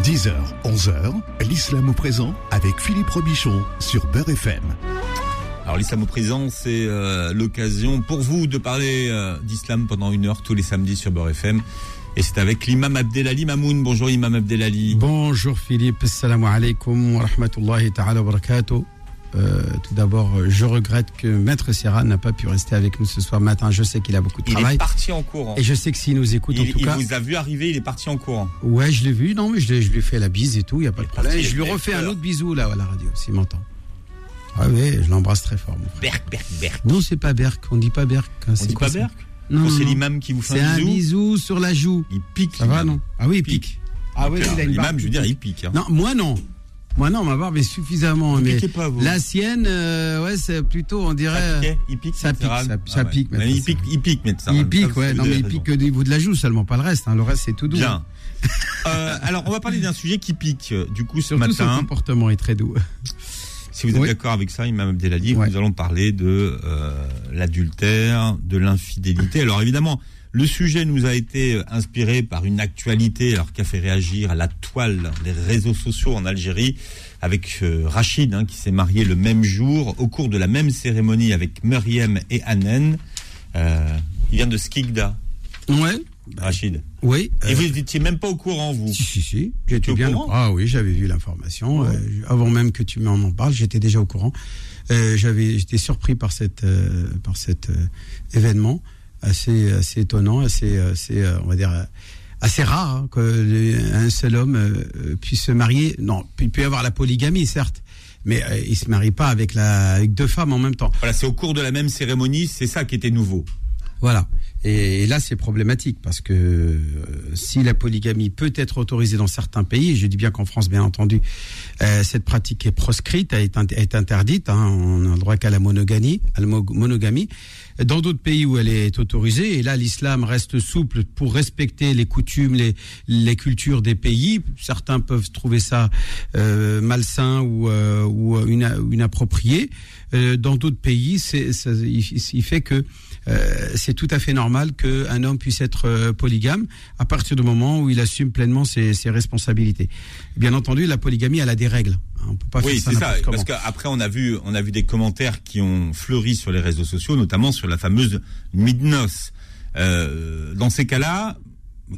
10h, 11h, l'islam au présent avec Philippe Robichon sur Beurre FM. Alors l'islam au présent, c'est euh, l'occasion pour vous de parler euh, d'islam pendant une heure tous les samedis sur Beurre FM. Et c'est avec l'imam Abdelali Mamoun. Bonjour imam Abdelali. Bonjour Philippe, assalamu alaikum wa rahmatullahi ta'ala wa barakatuh. Euh, tout d'abord, je regrette que Maître Serra n'a pas pu rester avec nous ce soir matin. Je sais qu'il a beaucoup de Il travail. est parti en courant. Et je sais que s'il nous écoute, Il, en tout il cas. vous a vu arriver, il est parti en courant. Ouais, je l'ai vu. Non, mais je, lui ai fait la bise et tout. Il n'y a pas de problème. parti, je lui il refais un peur. autre bisou là à la radio, s'il m'entend. Ah oui, je l'embrasse très fort, mon frère. Berk, Berk, Berk. Non, c'est pas Berk. On dit pas Berk. hein, On dit quoi pas Berk Non, c'est l'imam qui vous fait C'est un un bisou, bisou sur la joue. il pique. Ça va, non Ah oui, il Pique. pique. Ah oui, il L'imam, je veux dire, il pique. hein. Non, moi non. Moi non, ma barbe est suffisamment. Mais piquez pas, vous. la sienne, euh, ouais, c'est plutôt, on Ça dirait. piquait Il pique ça pique, ça- ça Ah ouais. pique, Mais Il pique, il pique, Maître Serran. Il Ça, pique, vous ouais. Non, mais il pique que du bout de la joue seulement, pas le reste. hein. Le reste, c'est tout doux. Bien. Euh, alors, on va parler d'un sujet qui pique. Du coup, ce Surtout son matin, comportement est très doux. si vous êtes Oui. d'accord avec ça, Imam Abdelali, Ouais. nous allons parler de euh, l'adultère, de l'infidélité. Alors évidemment, le sujet nous a été inspiré par une actualité alors qui a fait réagir à la toile des réseaux sociaux en Algérie avec euh, Rachid hein, qui s'est marié le même jour au cours de la même cérémonie avec Meriem et Anen. Euh, il vient de Skikda, Ouais. Rachid. Oui. Et euh, vous n'étiez même pas au courant, vous Si, si, si. J'étais au bien courant Ah oui, j'avais vu l'information. avant même que tu m'en en parles, j'étais déjà au courant. J'avais, j'étais surpris par cette, par cet événement assez, assez étonnant, assez, assez, euh, on va dire, euh, assez rare hein, que les- un seul homme euh, puisse se marier. Non, il peut y avoir la polygamie, certes, mais euh, il se marie pas avec la, avec deux femmes en même temps. Voilà, c'est au cours de la même cérémonie, c'est ça qui était nouveau. Voilà. Et, là, c'est problématique parce que euh, si la polygamie peut être autorisée dans certains pays, je dis bien qu'en France, bien entendu, euh, cette pratique est proscrite, est, est interdite. hein, on n'a le droit qu'à la monogamie, à la mo- monogamie. Dans d'autres pays où elle est autorisée, et là, l'islam reste souple pour respecter les coutumes, les, les cultures des pays. Certains peuvent trouver ça euh, malsain ou, euh, ou ina- ou inapproprié. Euh, dans d'autres pays, c'est, il, il fait que euh, c'est tout à fait normal qu'un homme puisse être euh, polygame à partir du moment où il assume pleinement ses, ses responsabilités. Bien entendu, la polygamie, elle a des règles. On peut pas Oui, ça c'est ça. comment. Parce qu'après, on a vu, on a vu des commentaires qui ont fleuri sur les réseaux sociaux, notamment sur la fameuse nuit de noces. Euh, dans ces cas-là,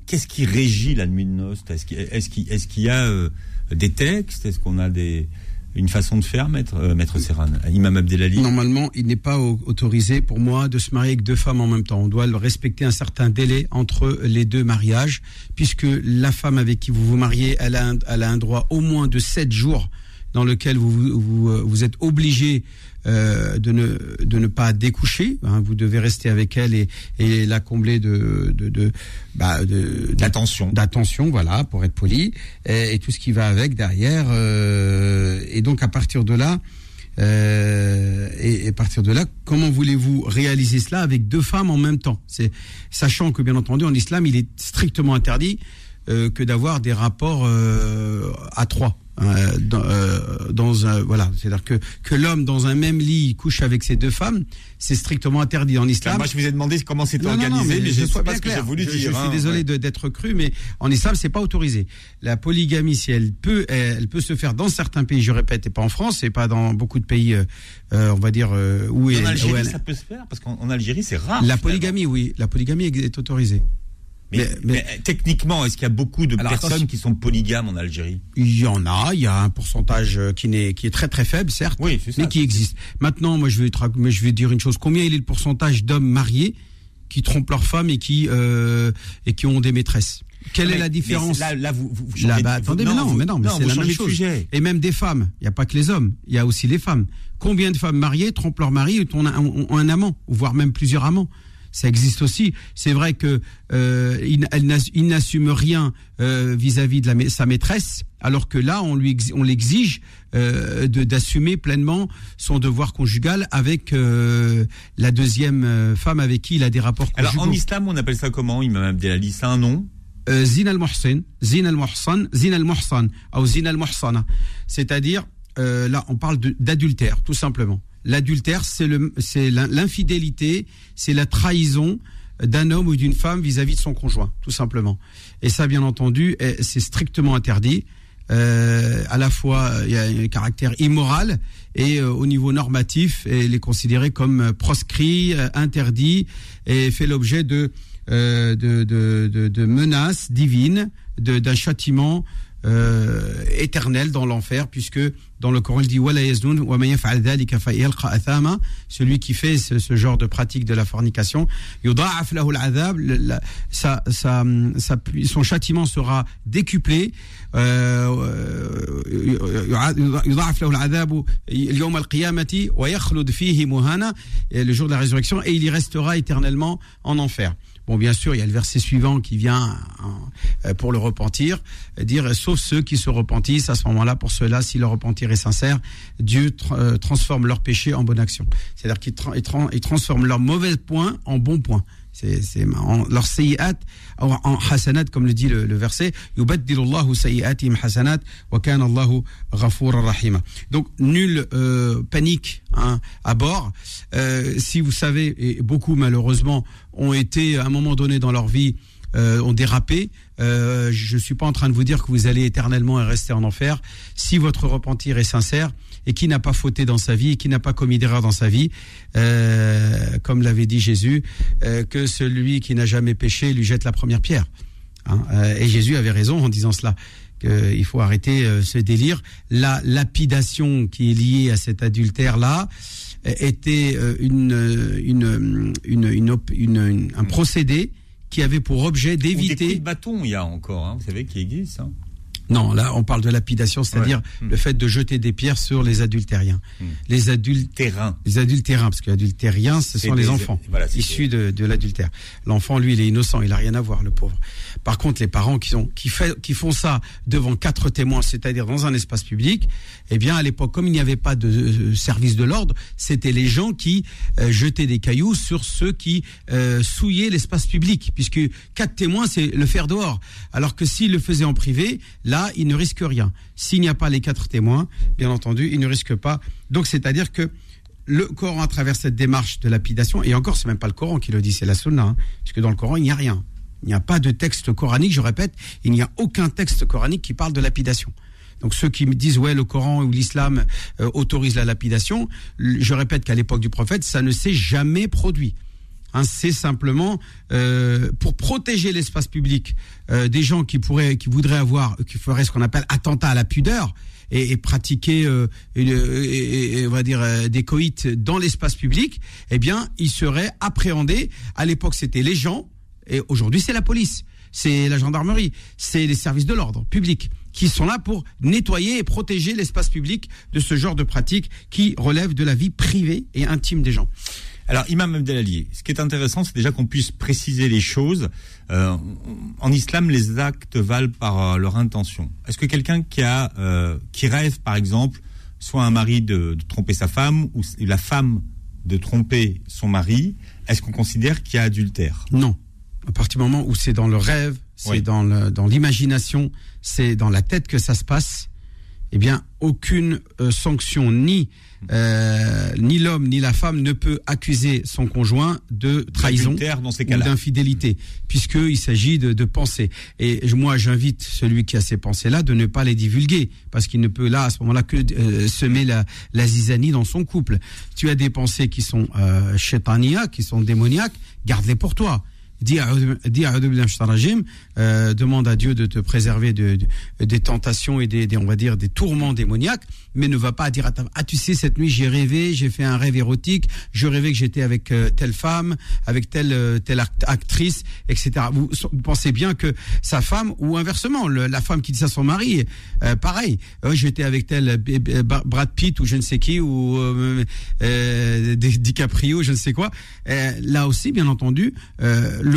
qu'est-ce qui régit la nuit de noces Est-ce qu'il y a euh, des textes? Est-ce qu'on a des une façon de faire, maître euh, maître Serran, Imam Abdelali? Normalement, il n'est pas au- autorisé pour moi de se marier avec deux femmes en même temps. On doit respecter un certain délai entre les deux mariages, puisque la femme avec qui vous vous mariez, elle a un, elle a un droit au moins de sept jours dans lequel vous vous, vous, euh, êtes obligé euh, de ne de ne pas découcher. hein. vous devez rester avec elle et, et la combler de de de, bah, de, D'attention. d'attention, voilà, pour être poli, et, et tout ce qui va avec derrière. euh, et donc à partir de là, euh, et, et à partir de là, comment voulez-vous réaliser cela avec deux femmes en même temps? C'est sachant que bien entendu en islam, il est strictement interdit que d'avoir des rapports à trois. Euh, dans, euh, dans un voilà, c'est-à-dire que que l'homme dans un même lit couche avec ses deux femmes, c'est strictement interdit en islam. Moi, je vous ai demandé comment c'était Non, non, non, organisé, mais, je ne sais pas ce que j'ai voulu je, dire. Je suis hein, désolé ouais. d'être cru, mais en islam, c'est pas autorisé. La polygamie, si elle peut, elle peut se faire dans certains pays, je répète, et pas en France, et pas dans beaucoup de pays, euh, on va dire où En est où Algérie, elle- ça peut se faire parce qu'en en Algérie, c'est rare. la finalement. polygamie, oui, la polygamie est autorisée. Mais, mais- mais- mais techniquement, est-ce qu'il y a beaucoup de Alors, personnes qui sont polygames en Algérie? Il y en a, il y a un pourcentage euh, qui est très très faible, certes, Oui, c'est ça. mais qui existe. Maintenant, moi, je vais te rac- mais je vais dire une chose. Combien il est le pourcentage d'hommes mariés qui trompent leurs femmes et qui euh, et qui ont des maîtresses? Quelle Mais- est la différence Là, là, vous, Là, bah, de- attendez, mais non, vous- mais non, mais c'est la même chose. sujet. Et même des femmes. Il n'y a pas que les hommes. Il y a aussi les femmes. Combien de femmes mariées trompent leur mari et ont un, ont un amant, voire même plusieurs amants? Ça existe aussi. C'est vrai que euh, il, il n'assume rien euh, vis-à-vis de la, sa maîtresse, alors que là, on lui on l'exige euh, d'assumer pleinement son devoir conjugal avec la deuxième femme avec qui il a des rapports Alors, conjugaux. en islam, on appelle ça comment, Imam Abdelali? C'est un nom? Zin al-Muhsin, Zin al-Muhsan, Zin al-Muhsan, ou Zin al-Muhsana. C'est-à-dire, là, on parle d'adultère, tout simplement. L'adultère, c'est l'infidélité, c'est la trahison d'un homme ou d'une femme vis-à-vis de son conjoint, tout simplement. Et ça, bien entendu, c'est strictement interdit. Euh, à la fois, il y a un caractère immoral et euh, au niveau normatif, il est considéré comme proscrit, euh, interdit et fait l'objet de menaces divines, d'un châtiment euh, éternel dans l'enfer, puisque dans le Coran il dit celui qui fait ce, genre de pratique de la fornication, son châtiment sera décuplé. Euh, le jour de la résurrection et il y restera éternellement en enfer. Bon, bien sûr, il y a le verset suivant qui vient hein, euh, pour le repentir, dire sauf ceux qui se repentissent à ce moment-là. Pour cela, si le repentir est sincère, Dieu euh, transforme leur péché en bonne action. C'est-à-dire qu'il transforme leur mauvais point en bon point. C'est leur sayyat en hasanat comme le dit le, le verset hasanat wa kana Allahu rahima. Donc nulle euh, panique hein, à bord. Euh, si vous savez et beaucoup malheureusement ont été à un moment donné dans leur vie euh, ont dérapé. Euh, je suis pas en train de vous dire que vous allez éternellement rester en enfer. Si votre repentir est sincère, et qui n'a pas fauté dans sa vie et qui n'a pas commis d'erreur dans sa vie, euh, comme l'avait dit Jésus, euh, que celui qui n'a jamais péché lui jette la première pierre. Hein. Euh, et Jésus avait raison en disant cela qu'il faut arrêter ce délire. La lapidation qui est liée à cet adultère-là était une, une, une, une, un procédé qui avait pour objet d'éviter. Des de bâton, il y a encore, hein, vous savez, qui existe. Hein. Non, là, on parle de lapidation, c'est-à-dire hmm. le fait de jeter des pierres sur les adultériens. Hmm. Les adultériens. Les adultériens, parce que adultériens, ce sont les enfants issus de, de l'adultère. L'enfant, lui, il est innocent, il a rien à voir, le pauvre. Par contre, les parents qui, font ça devant quatre témoins, c'est-à-dire dans un espace public, eh bien, à l'époque, comme il n'y avait pas de euh, service de l'ordre, c'était les gens qui euh, jetaient des cailloux sur ceux qui euh, souillaient l'espace public, puisque quatre témoins, c'est le faire dehors. Alors que s'ils le faisaient en privé, là, il ne risque rien. S'il n'y a pas les quatre témoins, bien entendu, il ne risque pas. Donc, c'est-à-dire que le Coran, à travers cette démarche de lapidation, et encore, c'est même pas le Coran qui le dit, c'est la Sunna, hein, puisque dans le Coran, il n'y a rien. Il n'y a pas de texte coranique, je répète, il n'y a aucun texte coranique qui parle de lapidation. Donc ceux qui me disent ouais le Coran ou l'islam euh, autorise la lapidation, je répète qu'à l'époque du prophète ça ne s'est jamais produit. Hein, c'est simplement euh, pour protéger l'espace public euh, des gens qui pourraient, qui voudraient avoir, qui feraient ce qu'on appelle attentat à la pudeur et, pratiquer, on va dire, des coïts dans l'espace public. Eh bien, ils seraient appréhendés. À l'époque, c'était les gens et aujourd'hui, c'est la police, c'est la gendarmerie, c'est les services de l'ordre public qui sont là pour nettoyer et protéger l'espace public de ce genre de pratiques qui relèvent de la vie privée et intime des gens. Alors, Imam Abdelali, ce qui est intéressant, c'est déjà qu'on puisse préciser les choses. Euh, en islam, les actes valent par euh, leur intention. Est-ce que quelqu'un qui a, euh, qui rêve, par exemple, soit un mari de, de, tromper sa femme ou la femme de tromper son mari, est-ce qu'on considère qu'il y a adultère? Non à partir du moment où c'est dans le rêve, c'est dans dans l'imagination, c'est dans la tête que ça se passe, eh bien, aucune euh, sanction, ni euh, ni l'homme ni la femme ne peut accuser son conjoint de trahison ou d'infidélité, puisqu'il s'agit de, de pensées. Et moi, j'invite celui qui a ces pensées-là de ne pas les divulguer, parce qu'il ne peut là, à ce moment-là, que euh, semer la, la zizanie dans son couple. Tu as des pensées qui sont euh, qui sont démoniaques, garde-les pour toi dis, euh, demande à Dieu de te préserver de, des tentations et des, on va dire des tourments démoniaques, mais ne va pas dire ah tu sais cette nuit j'ai rêvé, j'ai fait un rêve érotique, je rêvais que j'étais avec euh, telle femme, avec telle euh, telle actrice, etc. Vous, pensez bien que sa femme ou inversement la femme qui dit ça à son mari, euh, pareil, j'étais avec tel Brad Pitt ou je ne sais qui ou DiCaprio, je ne sais quoi. là aussi bien entendu le,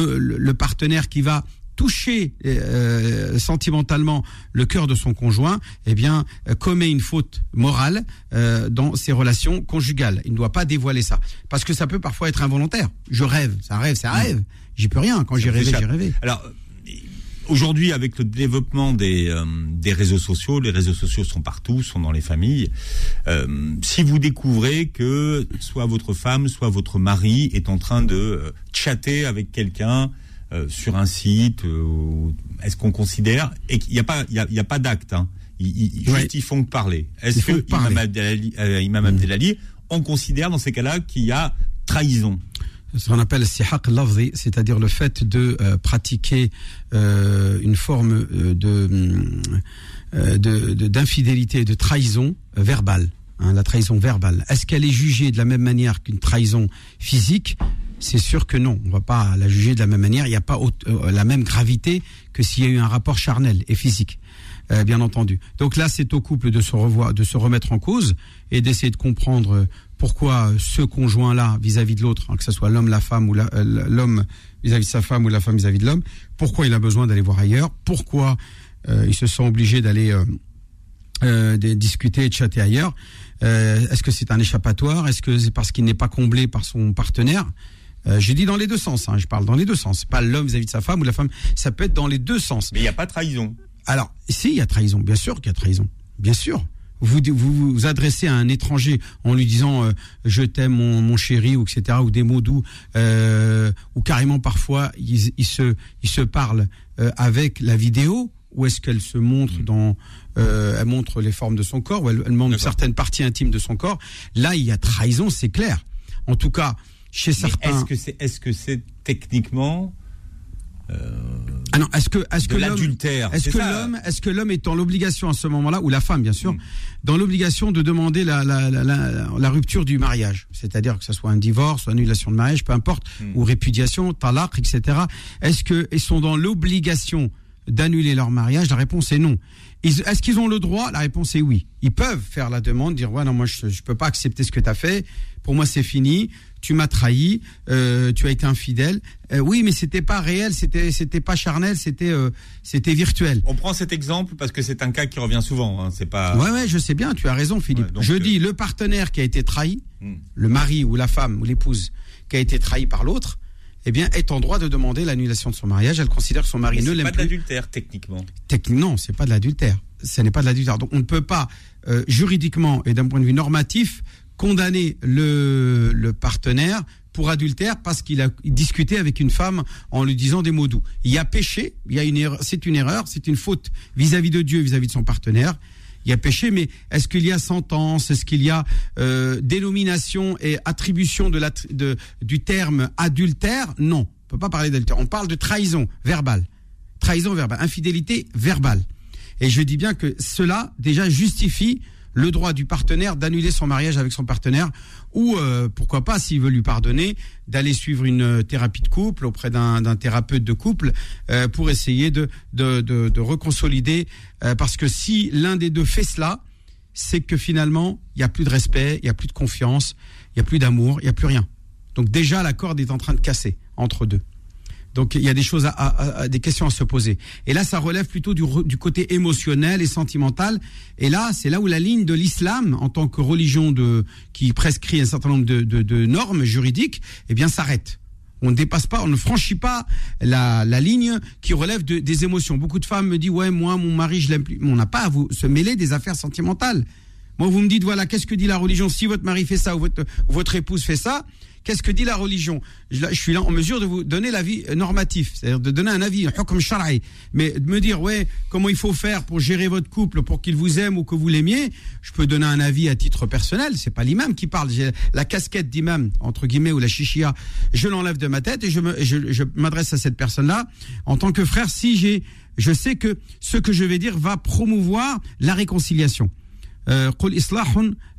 partenaire qui va toucher euh, sentimentalement le cœur de son conjoint, eh bien, euh, commet une faute morale euh, dans ses relations conjugales. Il ne doit pas dévoiler ça, parce que ça peut parfois être involontaire. Je rêve, c'est un rêve, c'est un mm. rêve. J'y peux rien. Quand j'ai rêvé, j'ai rêvé. Alors, Aujourd'hui, avec le développement des, euh, des réseaux sociaux, les réseaux sociaux sont partout, sont dans les familles. Euh, si vous découvrez que soit votre femme, soit votre mari est en train de euh, chatter avec quelqu'un sur un site, est-ce qu'on considère et qu'il n'y a pas, il y a, pas d'acte, hein, ils, juste ils font que parler. Est-ce que Imam Abdelali, Imam mm. Abdelali, on considère dans ces cas-là qu'il y a trahison? Ce qu'on appelle sihaq lafzi, c'est-à-dire le fait de euh, pratiquer euh, une forme euh, de d'infidélité, de, trahison verbale, hein, la trahison verbale. Est-ce qu'elle est jugée de la même manière qu'une trahison physique? C'est sûr que non, on va pas la juger de la même manière. Il n'y a pas la même gravité que s'il y a eu un rapport charnel et physique. bien entendu. Donc là, c'est au couple de se revoir, de se remettre en cause et d'essayer de comprendre pourquoi ce conjoint-là vis-à-vis de l'autre, hein, que ce soit l'homme, la femme ou euh, l'homme vis-à-vis de sa femme ou la femme vis-à-vis de l'homme, pourquoi il a besoin d'aller voir ailleurs, pourquoi euh, il se sent obligé d'aller euh, discuter et de chatter ailleurs. Est-ce que c'est un échappatoire Est-ce que c'est parce qu'il n'est pas comblé par son partenaire J'ai dit dans les deux sens. Hein, je parle dans les deux sens. Pas l'homme vis-à-vis de sa femme ou la femme. Ça peut être dans les deux sens. Mais il n'y a pas trahison. Alors, si, il y a trahison. Bien sûr qu'il y a trahison. Bien sûr vous, vous adressez à un étranger en lui disant euh, je t'aime mon, mon, chéri ou etc ou des mots doux euh, ou carrément parfois ils, se ils se parlent euh, avec la vidéo ou est-ce qu'elle se montre mm. dans elle montre les formes de son corps ou elle, montre certaines parties intimes de son corps. Là il y a trahison c'est clair. En tout cas chez certains est-ce que c'est est-ce que c'est techniquement euh, ah non, est-ce que est-ce que l'adultère Est-ce que l'homme est-ce que l'homme est dans l'obligation à ce moment-là ou la femme bien sûr mm. dans l'obligation de demander la, la, la, la, rupture du mariage, c'est-à-dire que ce soit un divorce, ou annulation de mariage, peu importe, mm. ou répudiation, talaq, etc. Est-ce que ils sont dans l'obligation d'annuler leur mariage? La réponse est non. Est-ce qu'ils ont le droit? La réponse est oui. Ils peuvent faire la demande, dire ouais non moi je je peux pas accepter ce que tu as fait. Pour moi c'est fini tu m'as trahi, euh, tu as été infidèle. Euh, oui, mais c'était pas réel, c'était c'était pas charnel, c'était euh, c'était virtuel. On prend cet exemple parce que c'est un cas qui revient souvent. Hein, c'est pas. Ouais, ouais, je sais bien. Tu as raison, Philippe. je dis le partenaire qui a été trahi, hmm. le mari ou la femme ou l'épouse qui a été trahi par l'autre. Eh bien, est en droit de demander l'annulation de son mariage. Elle considère que son mari ne l'aime plus. C'est pas de l'adultère, techniquement. Techniquement, non, c'est pas de l'adultère. Ce n'est pas de l'adultère. Donc, on ne peut pas, juridiquement et d'un point de vue normatif, condamner le, le partenaire pour adultère parce qu'il a discuté avec une femme en lui disant des mots doux. Il y a péché, il y a une erreur, c'est une erreur, c'est une faute vis-à-vis de Dieu, vis-à-vis de son partenaire. Il y a péché, mais est-ce qu'il y a sentence? Est-ce qu'il y a euh, dénomination et attribution du terme adultère? Non, on peut pas parler d'adultère. On parle de trahison verbale, trahison verbale, infidélité verbale. Et je dis bien que cela déjà justifie le droit du partenaire d'annuler son mariage avec son partenaire ou euh, pourquoi pas s'il veut lui pardonner d'aller suivre une euh, thérapie de couple auprès d'un thérapeute de couple euh, pour essayer de de, de, de reconsolider parce que si l'un des deux fait cela c'est que finalement il y a plus de respect il y a plus de confiance il y a plus d'amour il y a plus rien. Donc déjà la corde est en train de casser entre deux donc il y a des choses, à, des questions à se poser. Et là, ça relève plutôt du, du côté émotionnel et sentimental. Et là, c'est là où la ligne de l'islam, en tant que religion de qui prescrit un certain nombre de, de, de normes juridiques, eh bien s'arrête. On ne dépasse pas, on ne franchit pas la, la ligne qui relève de, des émotions. Beaucoup de femmes me disent ouais moi mon mari je l'aime plus. Mais on n'a pas à vous se mêler des affaires sentimentales. Moi vous me dites voilà qu'est-ce que dit la religion? Si votre mari fait ça ou votre, votre épouse fait ça, Qu'est-ce que dit la religion? Je, suis là en mesure de vous donner l'avis normatif, c'est-à-dire de donner un avis, comme shara'i. Mais de me dire, ouais, comment il faut faire pour gérer votre couple, pour qu'il vous aime ou que vous l'aimiez, je peux donner un avis à titre personnel. C'est pas l'imam qui parle. J'ai la casquette d'imam, entre guillemets, ou la chichia, je l'enlève de ma tête et je m'adresse à cette personne-là en tant que frère si j'ai, je sais que ce que je vais dire va promouvoir la réconciliation. Euh,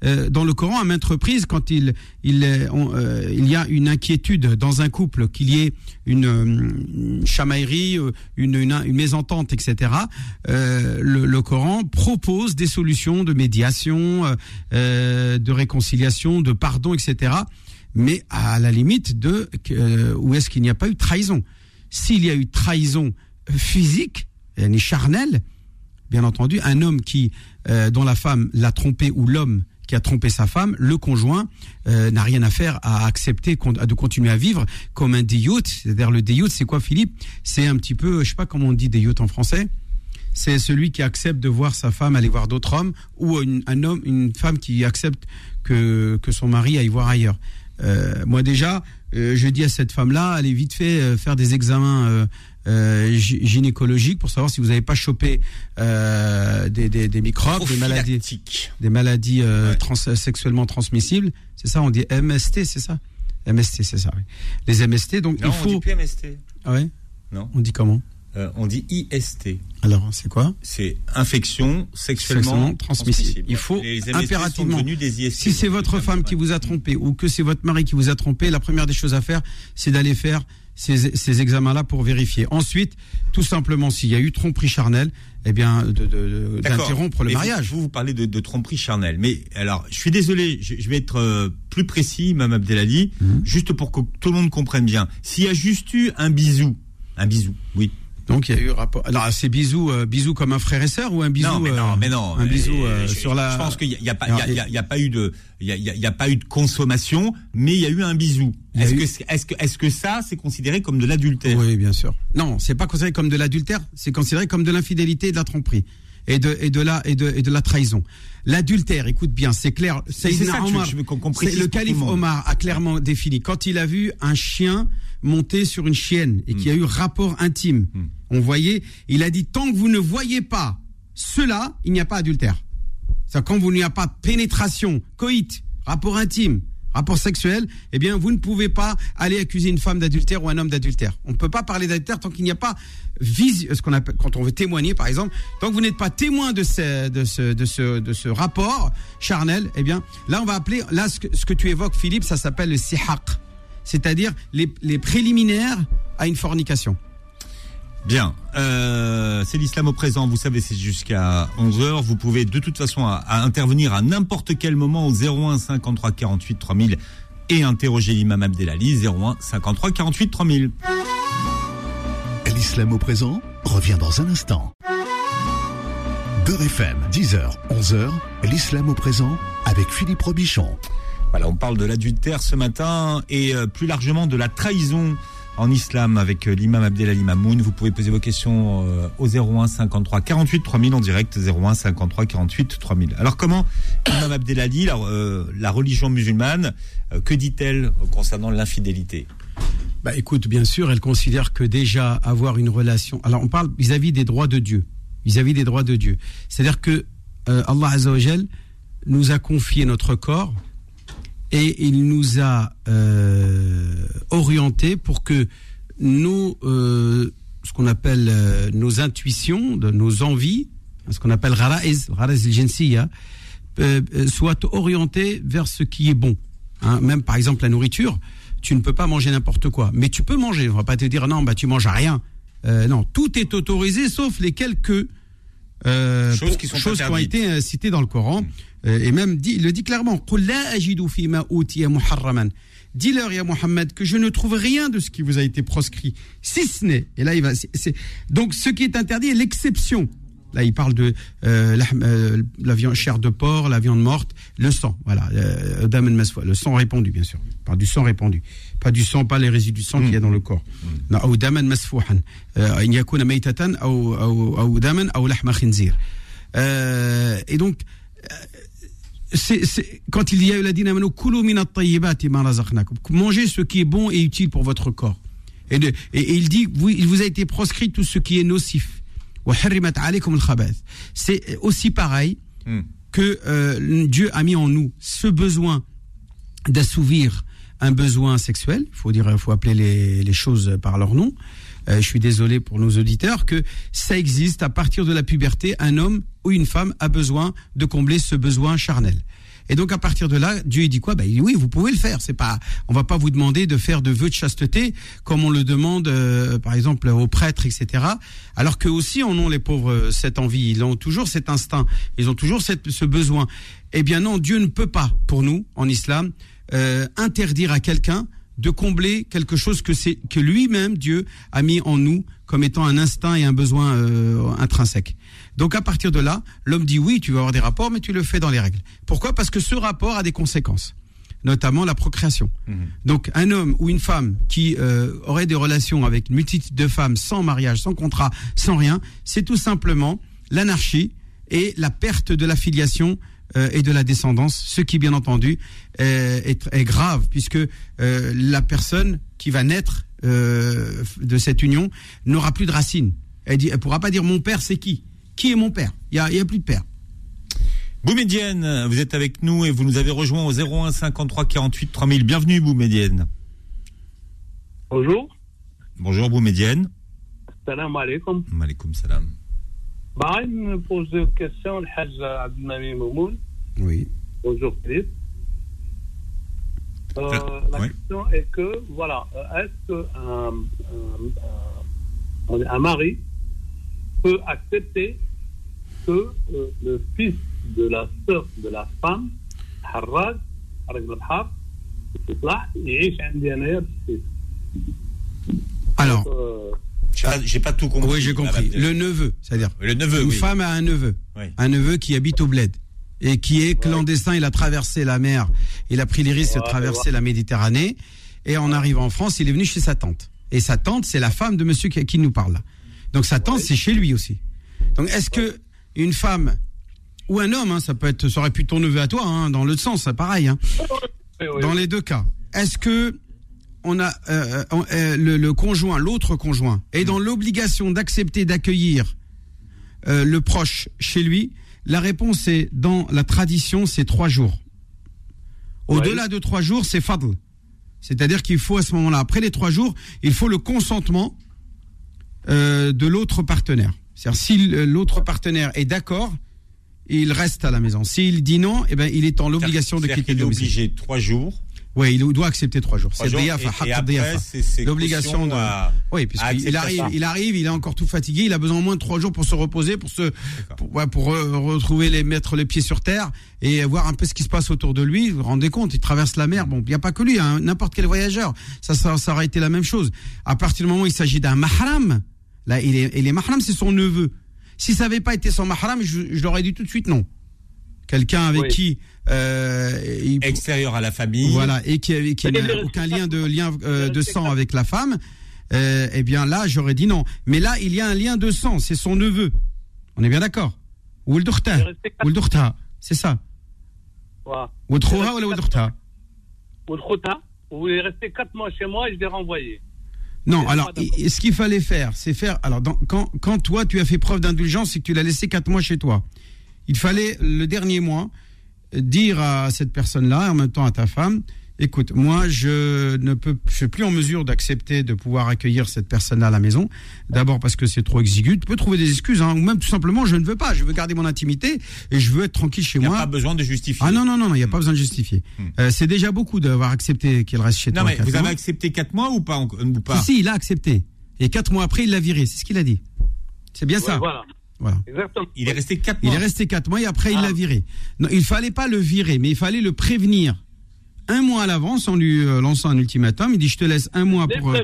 euh, dans le Coran à maintes reprises quand il euh, il y a une inquiétude dans un couple qu'il y ait une, chamaillerie une, une, mésentente etc le, Coran propose des solutions de médiation de réconciliation de pardon etc mais à la limite de où est-ce qu'il n'y a pas eu trahison? S'il y a eu trahison physique ni charnelle bien entendu, un homme qui euh, dont la femme l'a trompé ou l'homme qui a trompé sa femme, le conjoint euh, n'a rien à faire à accepter de continuer à vivre comme un déyout. C'est-à-dire le déyout, c'est quoi, Philippe? C'est un petit peu, je sais pas comment on dit déyout en français. C'est celui qui accepte de voir sa femme aller voir d'autres hommes ou un homme, une femme qui accepte que, que son mari aille voir ailleurs. Euh, moi déjà, je dis à cette femme-là, allez vite fait faire des examens gynécologiques pour savoir si vous n'avez pas chopé des, des, microbes, des maladies, des maladies sexuellement transmissibles. C'est ça, on dit MST, c'est ça? MST, c'est ça. Oui. Les MST, donc il faut. On dit plus MST. Ah ouais? Non. On dit comment? Euh, on dit IST. Alors, c'est quoi? C'est infection sexuellement, transmissible. Il faut impérativement, si c'est votre femme qui vous a trompé ou que c'est votre mari qui vous a trompé, la première des choses à faire, c'est d'aller faire ces, examens-là pour vérifier. Ensuite, tout simplement, s'il y a eu tromperie charnelle, eh bien, d'interrompre le mariage. Vous, vous parlez de, tromperie charnelle. Mais alors, je suis désolé, je, vais être euh, plus précis, Mme Abdelali, mhm. juste pour que tout le monde comprenne bien. S'il y a juste eu un bisou, un bisou, oui, donc il y a eu rapport. Alors c'est bisous, euh, bisous comme un frère et sœur ou un bisou Non, mais non, euh, mais non. Un bisou euh, sur la. Je pense qu'il n'y a, pas, il y a, y a, pas eu de, il y a, y a, pas eu de consommation, mais il y a eu un bisou. Est-ce que, est-ce que, est-ce que ça, c'est considéré comme de l'adultère? Oui, bien sûr. Non, c'est pas considéré comme de l'adultère, c'est considéré comme de l'infidélité et de la tromperie et de et de la et de et de la trahison. L'adultère, écoute bien, c'est clair. C'est ça Omar, je, je le calife Omar a clairement défini quand il a vu un chien monter sur une chienne et qui a eu rapport intime. Hmm. On voyait, il a dit tant que vous ne voyez pas cela, il n'y a pas adultère. C'est quand vous n'y a pas pénétration, coït, rapport intime, rapport sexuel, eh bien vous ne pouvez pas aller accuser une femme d'adultère ou un homme d'adultère. On ne peut pas parler d'adultère tant qu'il n'y a pas vision, ce qu'on appelle quand on veut témoigner par exemple, tant que vous n'êtes pas témoin de ce de ce de ce de ce rapport charnel, eh bien là on va appeler là ce que, ce que tu évoques Philippe, ça s'appelle le sihaq c'est-à-dire les, préliminaires à une fornication. Bien, euh, c'est l'islam au présent, vous savez, c'est jusqu'à 11h. Vous pouvez de toute façon intervenir à n'importe quel moment au 01 53 48 3000 et interroger l'imam Abdelali 01 53 48 3000. L'islam au présent revient dans un instant. De FM, 10h, 11h, l'islam au présent avec Philippe Robichon. Voilà, on parle de l'adultère ce matin et euh, plus largement de la trahison en islam avec euh, l'imam Abdelali Mamoun. Vous pouvez poser vos questions euh, au 01 53 48 3000 en direct 01 53 48 3000. Alors comment l'imam Abdelali, la, la religion musulmane, que dit-elle concernant l'infidélité? Bah écoute, bien sûr, elle considère que déjà avoir une relation. Alors on parle vis-à-vis des droits de Dieu, vis-à-vis des droits de Dieu. C'est-à-dire que Allah Azzawajal nous a confié notre corps et il nous a euh, orientés pour que nous, euh, ce qu'on appelle euh, nos intuitions, de, nos envies, ce qu'on appelle rara'iz, rara'iz euh, soient orientées vers ce qui est bon. Hein. Même par exemple la nourriture, tu ne peux pas manger n'importe quoi, mais tu peux manger. On va pas te dire non, bah tu manges rien. non, tout est autorisé sauf les quelques choses qui, sont choses qui ont été citées dans le Coran. Mm. Euh, et même dit, il le dit clairement Dis-leur, ya Mohammed, que je ne trouve rien de ce qui vous a été proscrit, si ce n'est. Et là, il va. donc, ce qui est interdit est l'exception. Là, il parle de euh, euh, la, viande chair de porc, la viande morte, le sang. Voilà, le sang répandu, bien sûr. Par du sang répandu, pas du sang, pas les résidus du sang qu'il y a dans le corps. Khinzir. Et donc c'est quand il y a eu la dynamique mangez ce qui est bon et utile pour votre corps. Et, et, il dit, vous, il vous a été proscrit tout ce qui est nocif. C'est aussi pareil hmm. que euh, Dieu a mis en nous ce besoin d'assouvir un besoin sexuel. Il faut dire, faut appeler les, les choses par leur nom. Euh, je suis désolé pour nos auditeurs, que ça existe à partir de la puberté, un homme ou une femme a besoin de combler ce besoin charnel. Et donc à partir de là, Dieu il dit quoi? Ben oui, vous pouvez le faire. C'est pas, on va pas vous demander de faire de vœux de chasteté comme on le demande, euh, par exemple aux prêtres, etc. Alors que aussi en ont les pauvres euh, cette envie, ils ont toujours cet instinct, ils ont toujours cette, ce besoin. Eh bien non, Dieu ne peut pas pour nous en islam interdire à quelqu'un de combler quelque chose que c'est que lui-même Dieu a mis en nous comme étant un instinct et un besoin euh, intrinsèque. Donc à partir de là, l'homme dit oui, tu vas avoir des rapports, mais tu le fais dans les règles. Pourquoi? Parce que ce rapport a des conséquences, notamment la procréation. Donc un homme ou une femme qui euh, aurait des relations avec une multitude de femmes sans mariage, sans contrat, sans rien, c'est tout simplement l'anarchie et la perte de la filiation euh, et de la descendance, ce qui bien entendu euh, est, est grave puisque euh, la personne qui va naître euh, de cette union n'aura plus de racines. Elle elle pourra pas dire mon père c'est qui? Qui est mon père? Il y a, il y a plus de père. Boumedienne, vous êtes avec nous et vous nous avez rejoint au 01 53 48 3000. Bienvenue Boumedienne. Bonjour, Bonjour Boumedienne. salam alaikum. Malikum salam. Bah, me pose une question, le Hajj Abdelmami Moumoun. Oui. Bonjour Philippe. Euh, euh, la question est que, voilà, euh, est-ce qu'un un, mari peut accepter que le fils de la sœur de la femme, Harraj, il y a un fils alors, euh, j'ai pas- tout compris. oui, j'ai compris. madame. Le neveu, c'est-à-dire Le neveu, une oui. femme a un neveu, Oui. un neveu qui habite au bled et qui est clandestin. Il a traversé la mer, il a pris les risques de traverser la Méditerranée et en arrivant en France, il est venu chez sa tante. Et sa tante, c'est la femme de monsieur qui, qui nous parle. Donc sa tante, c'est chez lui aussi. Donc est-ce que une femme ou un homme, hein, ça peut être, ça aurait pu ton neveu à toi, hein, dans l'autre sens, c'est pareil. Hein, dans les deux cas, est-ce que on a euh, euh, euh, le, le conjoint, l'autre conjoint, est dans l'obligation d'accepter d'accueillir euh, le proche chez lui La réponse est dans la tradition, c'est trois jours. Au-delà de trois jours, c'est fadl. C'est-à-dire qu'il faut à ce moment-là, après les trois jours, il faut le consentement de l'autre partenaire. C'est-à-dire si l'autre partenaire est d'accord, il reste à la maison. S'il dit non, eh ben, il est en l'obligation de quitter le est domicile. obligé trois jours. Oui, il doit accepter trois jours. C'est L'obligation de. à- oui, puisqu'il arrive, il arrive, il est encore tout fatigué, il a besoin au moins de trois jours pour se reposer, pour se, pour, ouais, pour re- retrouver les, mettre les pieds sur terre et voir un peu ce qui se passe autour de lui. Vous vous rendez compte, il traverse la mer. Bon, il n'y a pas que lui, hein, n'importe quel voyageur. Ça, ça, ça aurait été la même chose. À partir du moment où il s'agit d'un mahram, là, il est, et les mahram, c'est son neveu. Si ça n'avait pas été son mahram, je, je l'aurais dit tout de suite non. Quelqu'un avec Oui. qui euh, il, Extérieur à la famille. voilà, et qui, qui Mais n'a aucun lien de lien euh, de sang respectables- avec la femme, euh, eh bien là, j'aurais dit non. Mais là, il y a un lien de sang, c'est son neveu. On est bien d'accord? Ou c'est ça. Ou ou il est resté 4 mois chez moi et je l'ai renvoyé. Non, alors, ce qu'il fallait faire, c'est faire. Alors, dans- quand, quand toi, tu as fait preuve d'indulgence et que tu l'as laissé quatre mois chez toi, il fallait, le dernier mois, dire à cette personne-là, et en même temps à ta femme, écoute, moi, je ne peux, je suis plus en mesure d'accepter de pouvoir accueillir cette personne-là à la maison. D'abord parce que c'est trop exigu. Tu peux trouver des excuses, hein, ou même tout simplement, je ne veux pas. Je veux garder mon intimité et je veux être tranquille chez Il n'y a moi. pas besoin de justifier. Ah non, non, non, il n'y a pas besoin de justifier. Hmm. Euh, c'est déjà beaucoup d'avoir accepté qu'il reste chez Non, toi. mais quatre vous avez accepté quatre mois ou pas, ou pas Si, si, il a accepté. Et quatre mois après, il l'a viré. C'est ce qu'il a dit. C'est bien ça. Voilà, Voilà. exactement. Il est resté quatre Il mois. est resté quatre mois et après, il Ah. l'a viré. Non, il fallait pas le virer, mais il fallait le prévenir un mois à l'avance en lui euh, lançant un ultimatum. Il dit, je te laisse un mois pour, euh,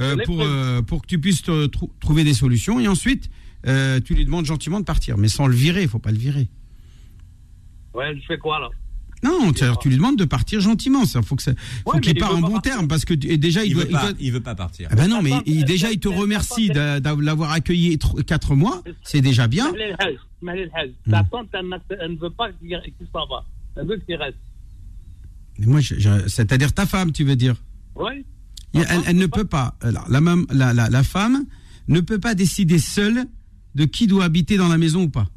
euh, pour, euh, que tu puisses te trouver des solutions. Et ensuite, euh, tu lui demandes gentiment de partir. Mais sans le virer, il faut pas le virer. Ouais, je fais quoi là Non, tu lui demandes de partir gentiment. Ça faut que ça, faut Ouais, qu'il mais il part veut en bon partir. terme parce que et déjà il, Il doit, veut il pas, doit- il veut pas partir. Ah ben non, mais il- déjà il te remercie attends. d'a- d'a- l'avoir accueilli tr- quatre mois. C'est déjà bien. Hajj. Hmm. Ta tante, elle, ne veut pas qu'il s'en va. Elle veut qu'il reste. Mais moi, c'est-à-dire ta femme, tu veux dire Oui. Elle, elle ne peut pas. Alors, la, mam- la, la, la femme ne peut pas décider seule de qui doit habiter dans la maison ou pas.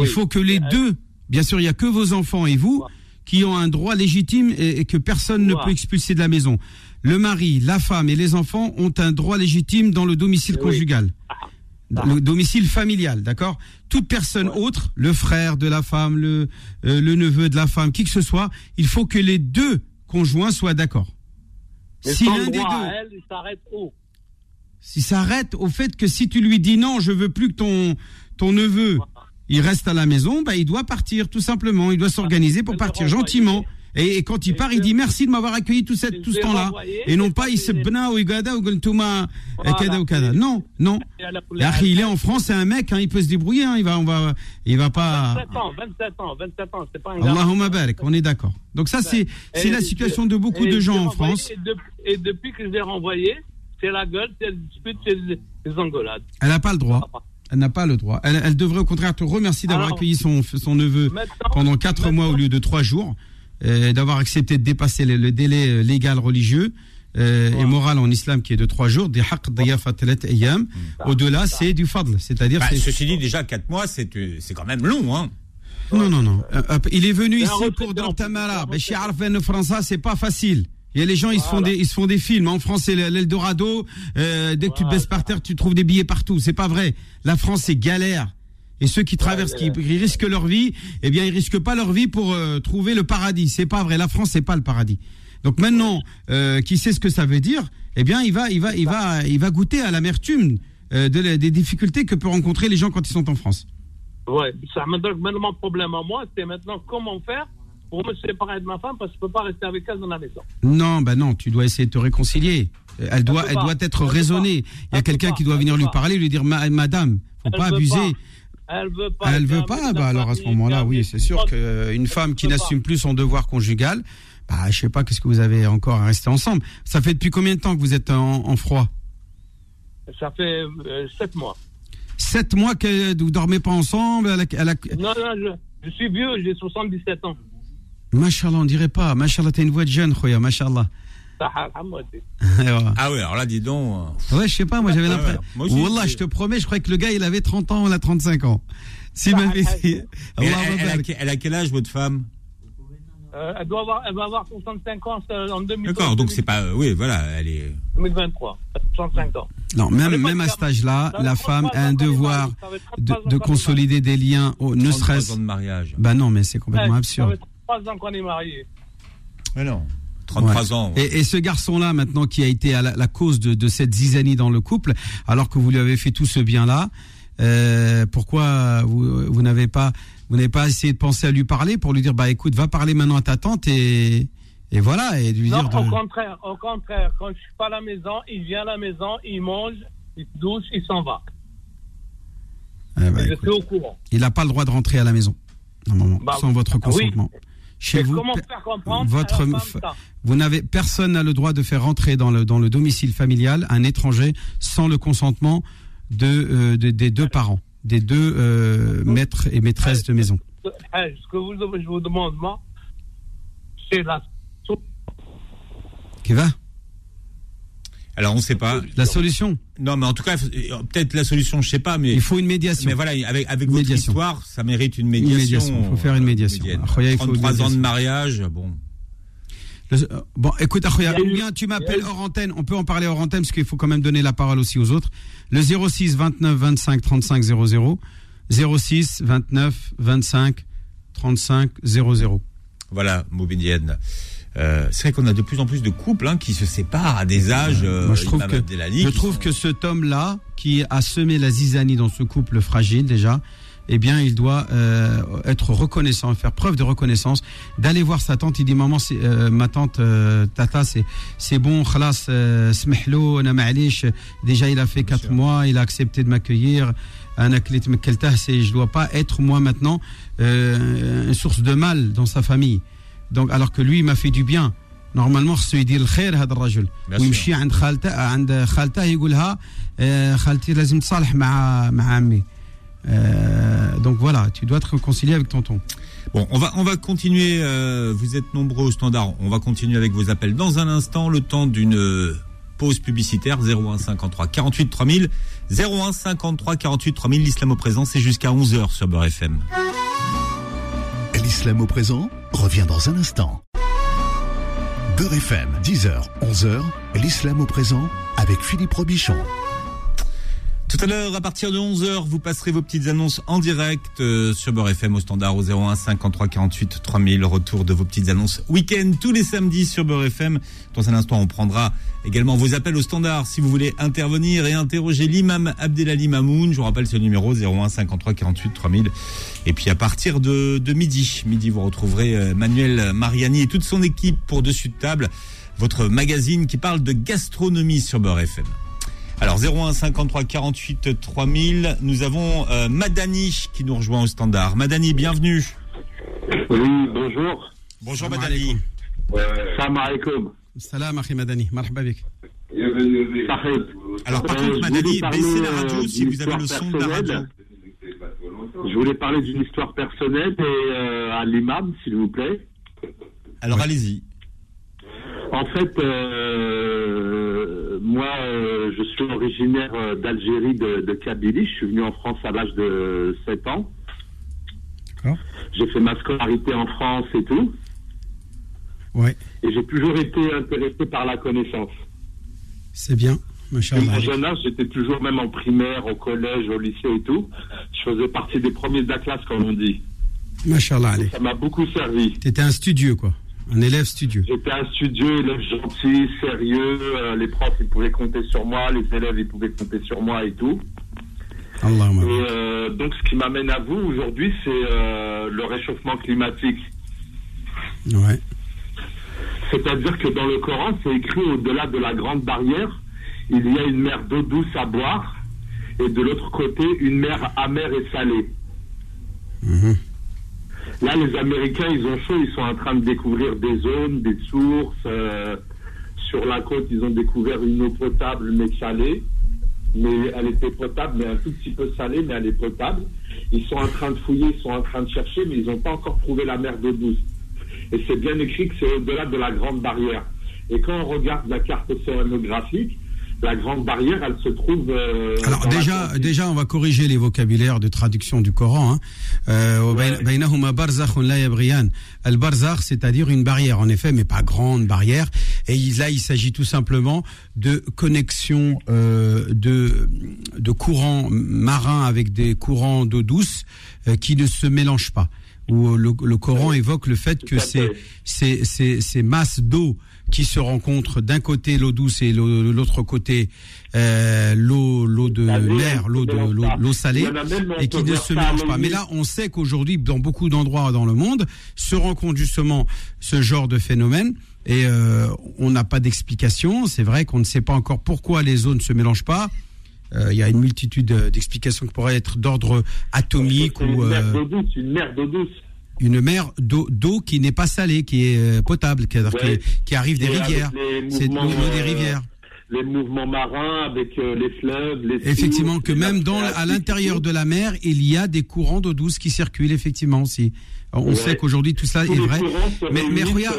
Il faut que les deux, bien sûr, il n'y a que vos enfants et vous qui ont un droit légitime et, et que personne ne peut expulser de la maison. Le mari, la femme et les enfants ont un droit légitime dans le domicile Oui. conjugal. Ah. Le domicile familial, d'accord? Toute personne Ouais. autre, le frère de la femme, le, euh, le neveu de la femme, qui que ce soit, il faut que les deux conjoints soient d'accord. Si l'un des deux, elle, il s'arrête où si ça arrête au fait que si tu lui dis non, je veux plus que ton ton neveu il reste à la maison, bah il doit partir tout simplement, il doit s'organiser pour partir gentiment. Et, quand il part, il dit merci de m'avoir accueilli tout, cette, tout ce temps-là. Et non pas il se bna ou igada ou gultuma kada ou kada. Non, non. Il est en France, c'est un mec, hein, il peut se débrouiller, hein, il va, on va, il va pas. 27 ans, 27 ans, 27 ans, c'est pas un gars. Allahumma barak, on est d'accord. Donc ça, c'est, c'est la situation de beaucoup de gens en France. Et depuis que je l'ai renvoyé, c'est la gueule, c'est le dispute, c'est les engolades. Elle n'a pas le droit. Elle n'a pas le droit. Elle, elle, devrait au contraire te remercier d'avoir accueilli son, son neveu pendant 4 mois au lieu de 3 jours, euh, d'avoir accepté de dépasser le, le délai euh, légal religieux. Euh, et moral en islam qui est de 3 jours, des haqq ayam. Au-delà, c'est du fadl, c'est-à-dire. Bah, ceci dit, déjà 4 mois, c'est c'est quand même long, hein. Non, non, non. Euh, il est venu ici pour de l'Tamara. Mais chez Arfen Français, c'est pas facile. Il y a les gens, ils se font des, ils se font des films. En France, c'est l'Eldorado. Euh, dès que tu te baisses par terre, tu trouves des billets partout. C'est pas vrai. La France, c'est galère. Et ceux qui traversent, qui, risquent leur vie, eh bien, ils risquent pas leur vie pour euh, trouver le paradis. C'est pas vrai. La France, c'est pas le paradis. Donc maintenant, euh, qui sait ce que ça veut dire? Eh bien, il va, il va, il va, il va goûter à l'amertume euh, de, des difficultés que peuvent rencontrer les gens quand ils sont en France. Ouais, ça donc maintenant, mon problème à moi, c'est maintenant comment faire pour me séparer de ma femme parce que je ne peux pas rester avec elle dans la maison. Non, ben non, tu dois essayer de te réconcilier. Elle doit, elle, doit être raisonnée. Il y a quelqu'un qui doit venir lui parler, lui dire Madame, faut pas abuser. Elle veut pas. Elle veut pas. Bah alors à ce moment-là, oui, c'est sûr qu'une femme qui n'assume plus son devoir conjugal, bah je sais pas qu'est-ce que vous avez encore à rester ensemble? Ça fait depuis combien de temps que vous êtes en, froid? Ça fait euh, sept mois. Sept mois que vous dormez pas ensemble elle Non, non, je, suis vieux, j'ai 77 ans. Machallah, on dirait pas. Machallah, t'as une voix de jeune, Khoya, machallah. ah oui, alors là, dis donc. Euh, ouais, je sais pas, moi j'avais l'impression. Wallah, je te promets, je croyais que le gars, il avait 30 ans, on a 35 ans. Si elle, elle, a quel âge, votre femme? Euh, elle, doit avoir, elle va avoir 65 ans euh, en 2023. D'accord, donc c'est pas. oui, voilà, elle est. 2023, 65 ans. Non, même, même à cet âge-là, la femme a un devoir de, de consolider des liens, au, ne serait-ce. ans de mariage. Bah non, mais c'est complètement absurde. 33 ans qu'on est mariés. Mais non. 33 ans. Et, et, ce garçon-là, maintenant, qui a été à la, cause de, de, cette zizanie dans le couple, alors que vous lui avez fait tout ce bien-là, euh, pourquoi vous, vous n'avez pas vous n'avez pas essayé de penser à lui parler pour lui dire bah écoute va parler maintenant à ta tante et et voilà et lui non, dire au contraire au contraire quand je suis pas à la maison il vient à la maison il mange il se douche il s'en va eh je suis au courant il n'a pas le droit de rentrer à la maison normalement bah, sans votre consentement chez vous comment faire comprendre votre vous n'avez personne n'a le droit de faire rentrer dans le dans le domicile familial un étranger sans le consentement de, euh, de des deux parents des deux euh, maîtres et maîtresses de maison. Ce que vous, je vous demande, moi, c'est la Qui va? Alors on ne sait pas. La solution Non, mais en tout cas, euh, peut-être la solution, je ne sais pas, mais il faut une médiation. Mais voilà, avec, avec votre histoire, ça mérite une médiation. Il faut faire une médiation. 33 ans de mariage, bon. Euh, bon, écoute, Akhoya, ou bien tu m'appelles hors antenne, on peut en parler hors antenne parce qu'il faut quand même donner la parole aussi aux autres. Le 06 29 25 35 00. 06 29 25 35 00. Voilà, Moubinienne. Euh, c'est vrai qu'on a de plus en plus de couples hein, qui se séparent à des âges. Moi, je trouve que, je trouve que cet homme-là, qui a semé la zizanie dans ce couple fragile déjà, eh bien, il doit euh, être reconnaissant, faire preuve de reconnaissance, d'aller voir sa tante. Il dit, maman, euh, ma tante, euh, tata, c'est c'est bon, khalas, euh, smehlo, Déjà, il a fait quatre mois, il a accepté de m'accueillir. Je dois pas être moi maintenant une source de mal dans sa famille. Donc, alors que lui, il m'a fait du bien. Normalement, خصو يدير الخير هذا الرجل ويمشي عند خالته عند خالته يقولها خالتي لازم تصالح مع مع عمي euh, donc voilà, tu dois te réconcilier avec tonton. Bon, on va on va continuer. Euh, vous êtes nombreux au standard. On va continuer avec vos appels dans un instant, le temps d'une euh, pause publicitaire 01 53 48 3000 01 53 48 3000. L'islam au présent, c'est jusqu'à 11 h sur Beurre FM. L'islam au présent revient dans un instant. Beurre FM 10h 11h. L'islam au présent avec Philippe Robichon. Tout à l'heure, à partir de 11h, vous passerez vos petites annonces en direct euh, sur Beurre FM au standard au 01 53 48 3000. Retour de vos petites annonces week-end tous les samedis sur Beurre FM. Dans un instant, on prendra également vos appels au standard si vous voulez intervenir et interroger l'imam Abdelali Mamoun. Je vous rappelle ce numéro 01 53 48 3000. Et puis à partir de, de midi, midi, vous retrouverez euh, Manuel Mariani et toute son équipe pour Dessus de table, votre magazine qui parle de gastronomie sur Beurre FM. Alors 01 53 48 3000, nous avons euh, Madani qui nous rejoint au standard. Madani, bienvenue. Oui, bonjour. Bonjour Salam Madani. Salam alaikum. Salam, Madani. Marhaba. Alors par Euh, contre je Madani, voulais parler, baissez la radio si d'une vous avez le histoire son de la radio. personnelle. Je voulais parler d'une histoire personnelle et euh, à l'imam, s'il vous plaît. Alors allez-y. En fait, euh, moi, euh, je suis originaire euh, d'Algérie, de, de Kabylie. Je suis venu en France à l'âge de 7 ans. J'ai fait ma scolarité en France et tout. Ouais, Et j'ai toujours été intéressé par la connaissance. c'est bien. Depuis Masha'Allah. mon jeune âge, j'étais toujours même en primaire, au collège, au lycée et tout. Je faisais partie des premiers de la classe, comme on dit. Masha'Allah. allez. Ça m'a beaucoup servi. T'étais un studieux, quoi. Un élève studieux. J'étais un studieux, élève gentil, sérieux. euh, les profs, ils pouvaient compter sur moi. Les élèves, ils pouvaient compter sur moi et tout. Allahumma. Et euh, donc, ce qui m'amène à vous aujourd'hui, c'est euh, le réchauffement climatique. Ouais. C'est-à-dire que dans le Coran, c'est écrit au-delà de la grande barrière, il y a une mer d'eau douce à boire, et de l'autre côté, une mer amère et salée. Mhm. Là, les Américains, ils ont chaud, ils sont en train de découvrir des zones, des sources. euh, sur la côte, ils ont découvert une eau potable, mais salée. Mais elle était potable, mais un tout petit peu salée, mais elle est potable. Ils sont en train de fouiller, ils sont en train de chercher, mais ils n'ont pas encore trouvé la mer d'eau douce. Et c'est bien écrit que c'est au-delà de la grande barrière. Et quand on regarde la carte océanographique, la grande barrière, elle se trouve. euh, Alors déjà, déjà, on va corriger les vocabulaires de traduction du Coran. Hein. Euh, Ouais. Al barzakh, c'est-à-dire une barrière, en effet, mais pas grande barrière. Et là, il s'agit tout simplement de connexion euh, de de courants marins avec des courants d'eau douce euh, qui ne se mélangent pas. Où le, le Coran évoque le fait que ces, ces, ces, ces masses d'eau qui se rencontrent d'un côté l'eau douce et de l'autre côté euh, l'eau l'eau de elle l'eau de l'eau salée et qui ne se mélangent pas. Mais là, on sait qu'aujourd'hui, dans beaucoup d'endroits dans le monde, se rencontre justement ce genre de phénomène. Et euh, on n'a pas d'explication. C'est vrai qu'on ne sait pas encore pourquoi les zones se mélangent pas. Euh, Il y a une multitude d'explications qui pourraient être d'ordre atomique ou une mer euh, d'eau douce, une mer d'eau douce. Une mer d'eau d'eau qui n'est pas salée, qui est euh, potable, qui, qui- Ouais. qui arrive des Et rivières. C'est de l'eau des euh, rivières. Les mouvements marins avec euh, les fleuves, les Effectivement, que les même dans, à l'intérieur de la mer, il y a des courants d'eau douce qui circulent, effectivement aussi. On Ouais. sait qu'aujourd'hui tout ça Tous est vrai. Mais, regarde,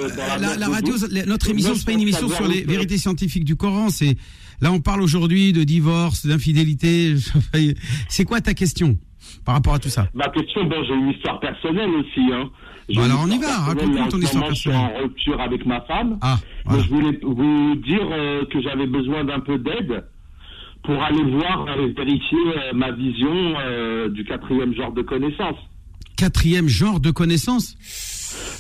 la radio, la- notre émission, c'est pas une émission sur les vérités scientifiques du Coran. C'est là, on parle aujourd'hui de divorce, d'infidélité. C'est quoi ta question? Par rapport à tout ça Ma question, bon, j'ai une histoire personnelle aussi. Hein. Une alors on y va, personnelle. raconte-nous En ton histoire moment, Je suis personnelle. en rupture avec ma femme. Ah, voilà. je voulais vous dire euh, que j'avais besoin d'un peu d'aide pour aller voir et vérifier euh, ma vision euh, du quatrième genre de connaissance. quatrième genre de connaissance?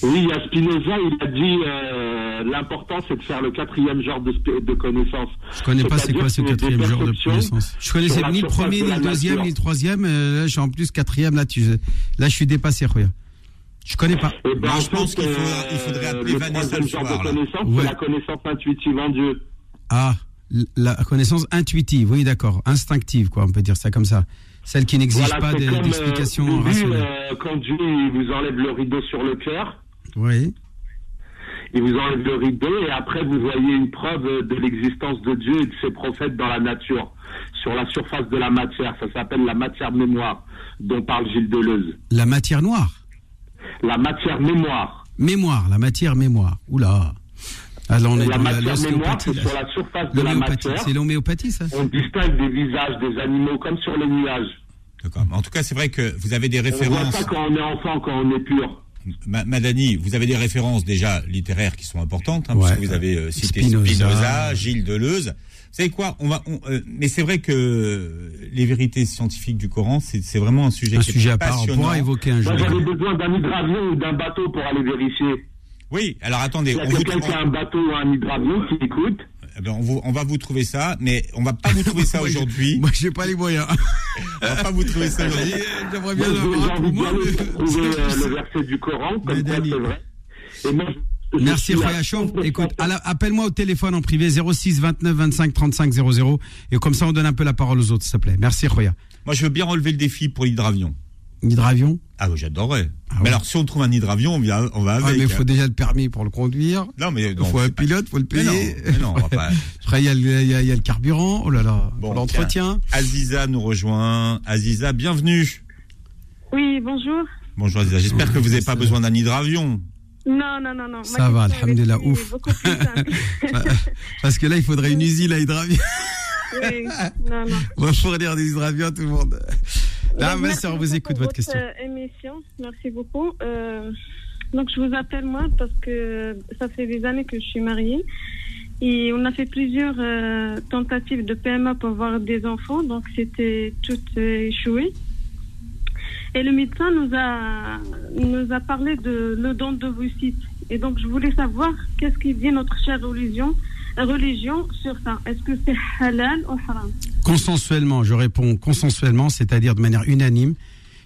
Oui, à Spinoza, il a dit euh, l'important c'est de faire le quatrième genre de, connaissance. Je connais pas c'est quoi ce quatrième genre de connaissance. Je connaissais ni le premier, ni le deuxième, nature. ni le troisième. euh, Là, je suis en plus quatrième. Là, tu, là, je suis dépassé, Roya. Je connais pas. Eh ben, je pense qu'il il faudrait euh, appeler le Vanessa le genre de connaissance, Ouais. c'est la connaissance intuitive en Dieu. Ah, la connaissance intuitive, oui, d'accord, instinctive, quoi, on peut dire ça comme ça. Celle qui n'exige Voilà, pas euh, d'explication début, rationnelle. euh, quand Dieu il vous enlève le rideau sur le cœur, Oui. il vous enlève le rideau et après vous voyez une preuve de l'existence de Dieu et de ses prophètes dans la nature, sur la surface de la matière. Ça s'appelle la matière mémoire, dont parle Gilles Deleuze. La matière noire. La matière mémoire. Mémoire, la matière mémoire. Oula. On est la dans la- matière mémoire, c'est sur la surface de la matière. C'est l'homéopathie, ça On distingue des visages des animaux comme sur les nuages. D'accord. En tout cas, c'est vrai que vous avez des On voit références. ça quand on est enfant, quand on est pur. Ma- Madani, vous avez des références déjà littéraires qui sont importantes, hein, Ouais. puisque vous avez euh, cité Spinoza. Spinoza, Gilles Deleuze. savez quoi On va, on, euh, mais c'est vrai que les vérités scientifiques du Coran, c'est c'est vraiment un sujet Un qui est sujet à part, on pourra évoquer un jour. J'avais besoin d'un hydravion ou d'un bateau pour aller vérifier. Oui, alors attendez, Il y a on, vous, quelqu'un qui a un bateau ou un hydravion qui écoute. Eh ben, on, vous- on va vous trouver ça, mais on va pas vous trouver ça aujourd'hui. Moi, j'ai pas les moyens. On va pas vous trouver ça aujourd'hui. J'aimerais bien trouver euh, le verset du Coran, comme c'est vrai. Et moi, je Merci Roya Chauffe. 100% Écoute, appelle-moi au téléphone en privé 06 29 25 35 00 et comme ça on donne un peu la parole aux autres, s'il te plaît. Merci Roya. Moi, je veux bien relever le défi pour l'hydravion. Hydravion Ah oui, j'adorerais. Ah mais alors, si on trouve un hydravion, on, vient, on va Ah, avec. mais il hein. faut déjà le permis pour le conduire. Non, mais Il faut un pas- pilote, faut le Mais non, payer. mais non, on va pas. Après, il y, a le- il y a- il y a le carburant. Oh là là, Bon, l'entretien. Aziza nous rejoint. Aziza, bienvenue. Oui, bonjour. Bonjour Aziza, j'espère que vous n'avez pas besoin d'un hydravion. Non, non, non, non. Ma Ça va, elle alhamdoulilah, était ouf. plus simple. Parce que là, il faudrait une usine à hydravion. oui, non, non. On va fournir des hydravions à tout le monde. Là, ma on vous écoute votre question. euh, émission. Merci beaucoup. Euh, donc, je vous appelle moi parce que ça fait des années que je suis mariée. Et on a fait plusieurs euh, tentatives de PMA pour avoir des enfants. Donc, c'était tout euh, échoué. Et le médecin nous a, nous a parlé de le don d'ovocytes. Et donc, je voulais savoir qu'est-ce qu'il dit notre chère religion, religion sur ça. Est-ce que c'est halal ou haram? Consensuellement, je réponds consensuellement, c'est-à-dire de manière unanime.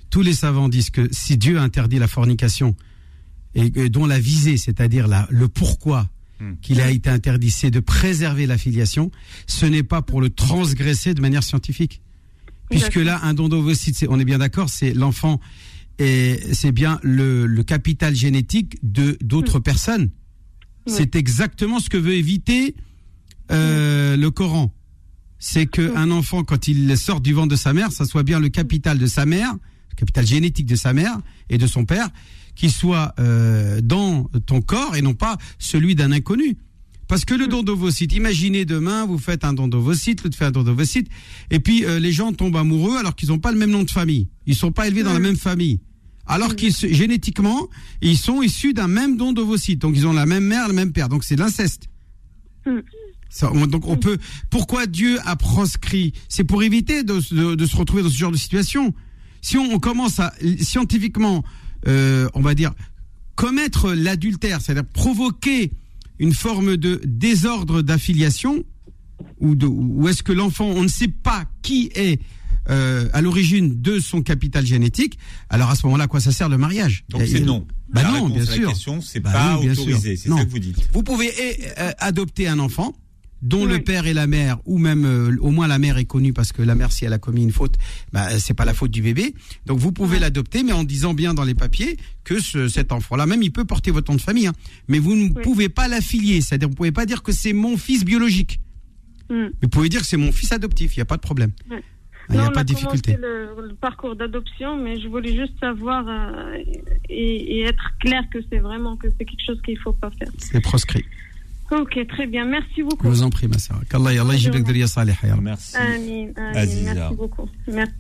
Tous les savants disent que si Dieu interdit la fornication et que- dont la visée, c'est-à-dire le pourquoi Hmm. qu'il a été interdit, c'est de préserver la filiation, ce n'est pas pour le transgresser de manière scientifique. Puisque D'accord. là, un don d'ovocytes, c'est- on est bien d'accord, c'est l'enfant et c'est bien le, le capital génétique de d'autres personnes. Oui. C'est exactement ce que veut éviter euh, le Coran. C'est que un enfant, quand il sort du ventre de sa mère, ça soit bien le capital de sa mère, le capital génétique de sa mère et de son père, qui soit euh, dans ton corps et non pas celui d'un inconnu. Parce que le don d'ovocytes, imaginez demain, vous faites un don d'ovocytes, l'autre fait un don d'ovocytes, et puis euh, les gens tombent amoureux alors qu'ils n'ont pas le même nom de famille. Ils sont pas élevés dans la même famille. Alors qu'ils génétiquement, ils sont issus d'un même don d'ovocytes. Donc ils ont la même mère, le même père. Donc c'est de l'inceste. Mm. Ça, on- donc on peut. Pourquoi Dieu a proscrit? C'est pour éviter de, de- de se retrouver dans ce genre de situation. Si on, on commence à scientifiquement, euh, on va dire, commettre l'adultère, c'est-à-dire provoquer une forme de désordre d'affiliation, ou, de, ou est-ce que l'enfant, on ne sait pas qui est euh, à l'origine de son capital génétique, alors à ce moment-là, à quoi ça sert le mariage? Donc c'est non. Bah la non, réponse bien à la sûr. question, c'est Bah pas oui, bien sûr. autorisé. C'est Non. ça que vous dites. Vous pouvez eh, euh, adopter un enfant dont Oui. le père et la mère, ou même euh, au moins la mère est connue parce que la mère, si elle a commis une faute, bah, c'est pas la faute du bébé. Donc vous pouvez l'adopter, mais en disant bien dans les papiers que ce- cet enfant-là, même il peut porter votre nom de famille, hein. mais vous ne Oui. pouvez pas l'affilier. C'est-à-dire vous pouvez pas dire que c'est mon fils biologique. Mm. Vous pouvez dire que c'est mon fils adoptif. Il n'y a pas de problème. Il n'y a on pas de difficulté. Le, le parcours d'adoption, mais je voulais juste savoir euh, et, et être clair que c'est vraiment que c'est quelque chose qu'il faut pas faire. C'est proscrit. Ok, très bien. Merci Je beaucoup. vous en prie, ma sœur. Qu'Allah Allah. Merci. Amin, amin. Merci beaucoup. Merci.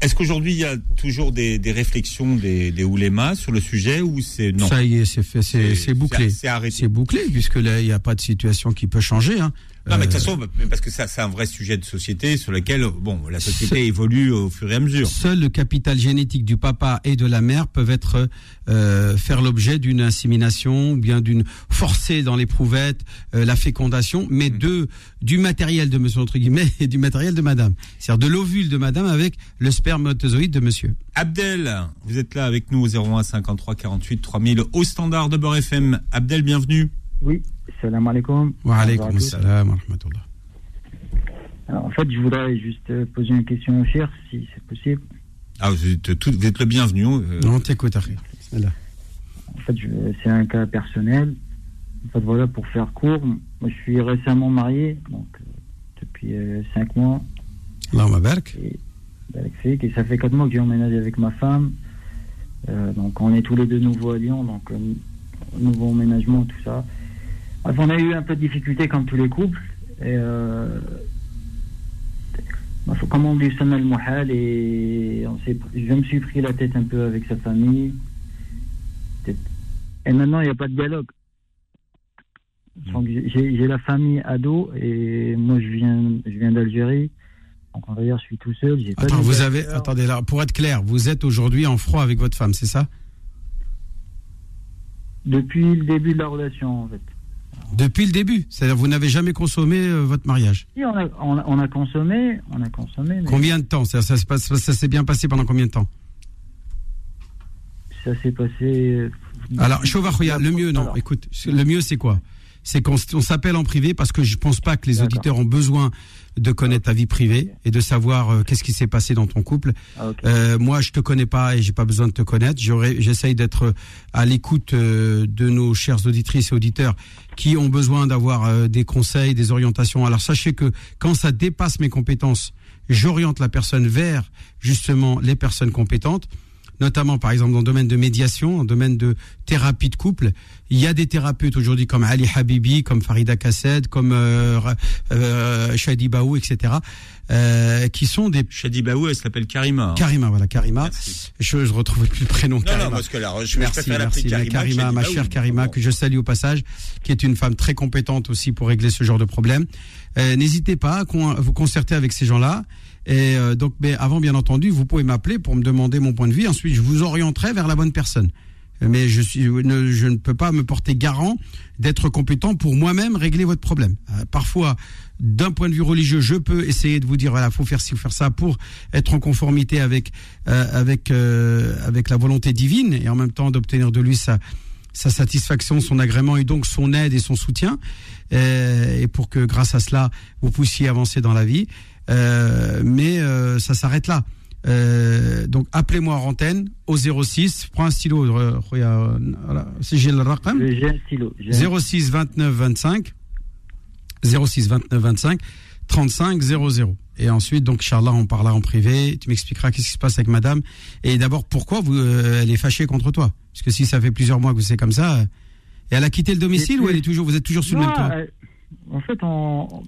Est-ce qu'aujourd'hui il y a toujours des, des réflexions des, des oulémas sur le sujet ou c'est non? Ça y est, c'est fait, c'est bouclé. C'est arrêté. C'est bouclé puisque là, il n'y a pas de situation qui peut changer. Hein. Non, mais de toute Euh, façon, parce que ça, c'est un vrai sujet de société sur lequel, bon, la société évolue au fur et à mesure. Seul le capital génétique du papa et de la mère peuvent être euh, faire l'objet d'une insémination ou bien d'une forcée dans l'éprouvette, euh, la fécondation, mais Mm. de du matériel de monsieur entre guillemets et du matériel de madame. C'est-à-dire de l'ovule de madame avec le spermatozoïde de monsieur. Abdel, vous êtes là avec nous au 01 53 48 3000 au standard de Beurre FM. Abdel, bienvenue. Oui, salam alaikum. Wa tous. assalam wa rahmatullah. Alors, En fait, je voudrais juste euh, poser une question au cher, si c'est possible. Ah, vous êtes, tout- vous êtes le bienvenu. euh, Non, t'écoute. En fait, c'est un cas personnel. En fait, voilà, pour faire court, moi, je suis récemment marié, donc euh, depuis 5 mois, Allahumma barak. avec Fik, et ça fait 4 mois que j'ai emménagé avec ma femme. Euh, donc, on est tous les deux nouveaux à Lyon, donc euh, nouveau emménagement, tout ça. On a eu un peu de difficultés comme tous les couples. Et euh, bah, faut- comme on dit, Sana al-Muhal, et on je me suis pris la tête un peu avec sa famille. Et maintenant, il n'y a pas de dialogue. Donc, j'ai la famille ado et moi, je viens, je viens d'Algérie. Donc, on va dire, je suis tout seul. pas Attends, vous avez, attendez là, pour être clair, vous êtes aujourd'hui en froid avec votre femme, c'est ça? Depuis le début de la relation, en fait. Depuis le début, c'est-à-dire vous n'avez jamais consommé euh, votre mariage. Si, on a, on a, on a consommé, on a consommé, mais Combien de temps? C'est-à-dire, ça, se passe- ça s'est bien passé pendant combien de temps? Ça s'est passé. euh, Alors, Chauvachoya, le mieux, non, Alors, écoute, le mieux c'est quoi? C'est qu'on s'appelle en privé parce que je pense pas que les auditeurs ont besoin de connaître ta vie privée et de savoir euh, qu'est-ce qui s'est passé dans ton couple. ah. Euh, moi, je te connais pas et j'ai pas besoin de te connaître. J'aurais- J'essaye d'être à l'écoute euh, de nos chères auditrices et auditeurs qui ont besoin d'avoir euh, des conseils, des orientations. Alors, sachez que quand ça dépasse mes compétences, j'oriente la personne vers justement les personnes compétentes notamment par exemple dans le domaine de médiation, dans le domaine de thérapie de couple. Il y a des thérapeutes aujourd'hui comme Ali Habibi, comme Farida Kassed, comme euh, euh, Shadi Baou, etc., euh, qui sont des Shadi Baou, elle s'appelle Karima. hein. Karima, voilà Karima. Je, je retrouve plus le prénom. Non, Karima. non, parce que là, je Merci, préfère merci, Karima. Karima, ma chère Karima, Bon. que je salue au passage, qui est une femme très compétente aussi pour régler ce genre de problème. Euh, N'hésitez pas à con- à vous concerter avec ces gens-là. Et euh, donc, mais avant, bien entendu, vous pouvez m'appeler pour me demander mon point de vue. Ensuite, je vous orienterai vers la bonne personne. Mais je, suis, ne, je ne peux pas me porter garant d'être compétent pour moi-même régler votre problème. Euh, parfois, d'un point de vue religieux, je peux essayer de vous dire voilà, faut faire ci, faut faire ça pour être en conformité avec euh, avec euh, avec la volonté divine et en même temps d'obtenir de lui sa sa satisfaction, son agrément et donc son aide et son soutien, euh, et pour que grâce à cela vous puissiez avancer dans la vie. Euh, mais euh, ça s'arrête là. Euh, donc appelez-moi en antenne au 06, prends un stylo, si j'ai le raqam. J'ai un stylo. j'ai un- 06 29 25 06 29 25 35 00 et ensuite donc Inch'Allah on parlera en privé tu m'expliqueras qu'est-ce qui se passe avec madame et d'abord pourquoi vous euh, elle est fâchée contre toi? Parce que si ça fait plusieurs mois que c'est comme ça euh, et elle a quitté le domicile ou elle est toujours vous êtes toujours sur le même toit? en fait, on-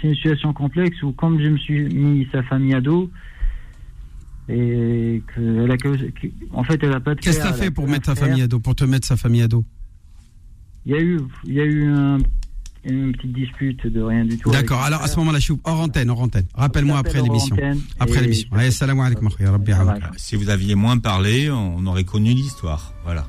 c'est une situation complexe où, comme je me suis mis sa famille à dos, et que, elle a que- en fait, elle a pas de qu'est-ce que t'as fait pour mettre ta famille à dos pour te mettre sa famille à dos? Il y a eu, il y a eu un- une petite dispute de rien du tout. d'accord alors à ce moment-là je suis hors antenne hors antenne. Rappelle-moi après l'émission. après l'émission. allez salam alaikum. Si vous aviez moins parlé, on aurait connu l'histoire. Voilà.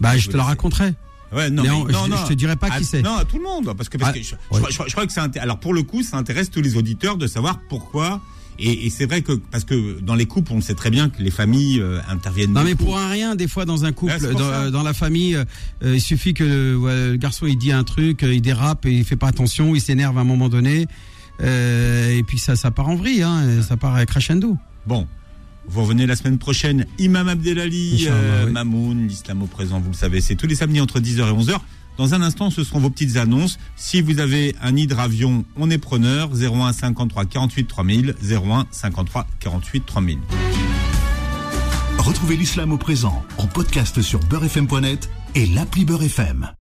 bah je te la raconterai Ouais, non, Mais je- je te dirai pas qui Ah, c'est. Non, à tout le monde, parce que, parce Ah, que je, ouais. crois- je crois- je crois que ça. Alors pour le coup, ça intéresse tous les auditeurs de savoir pourquoi. Et, et c'est vrai que parce que dans les couples, on sait très bien que les familles euh, interviennent. Non mais pour un rien, des fois dans un couple, dans, euh, dans la famille, euh, il suffit que le, garçon il dit un truc, il dérape et il fait pas attention, il s'énerve à un moment donné, et puis ça, ça part en vrille, hein, ça part à crescendo. Bon, vous revenez la semaine prochaine. Imam Abdelali, euh, oui. Mamoun, l'islam au présent, vous le savez, c'est tous les samedis entre 10h et 11h. Dans un instant, ce seront vos petites annonces. Si vous avez un hydravion, on est preneur. 01 53 48 3000. 01 53 48 3000. Retrouvez l'islam au présent en podcast sur beurrefm.net et l'appli Beurre FM.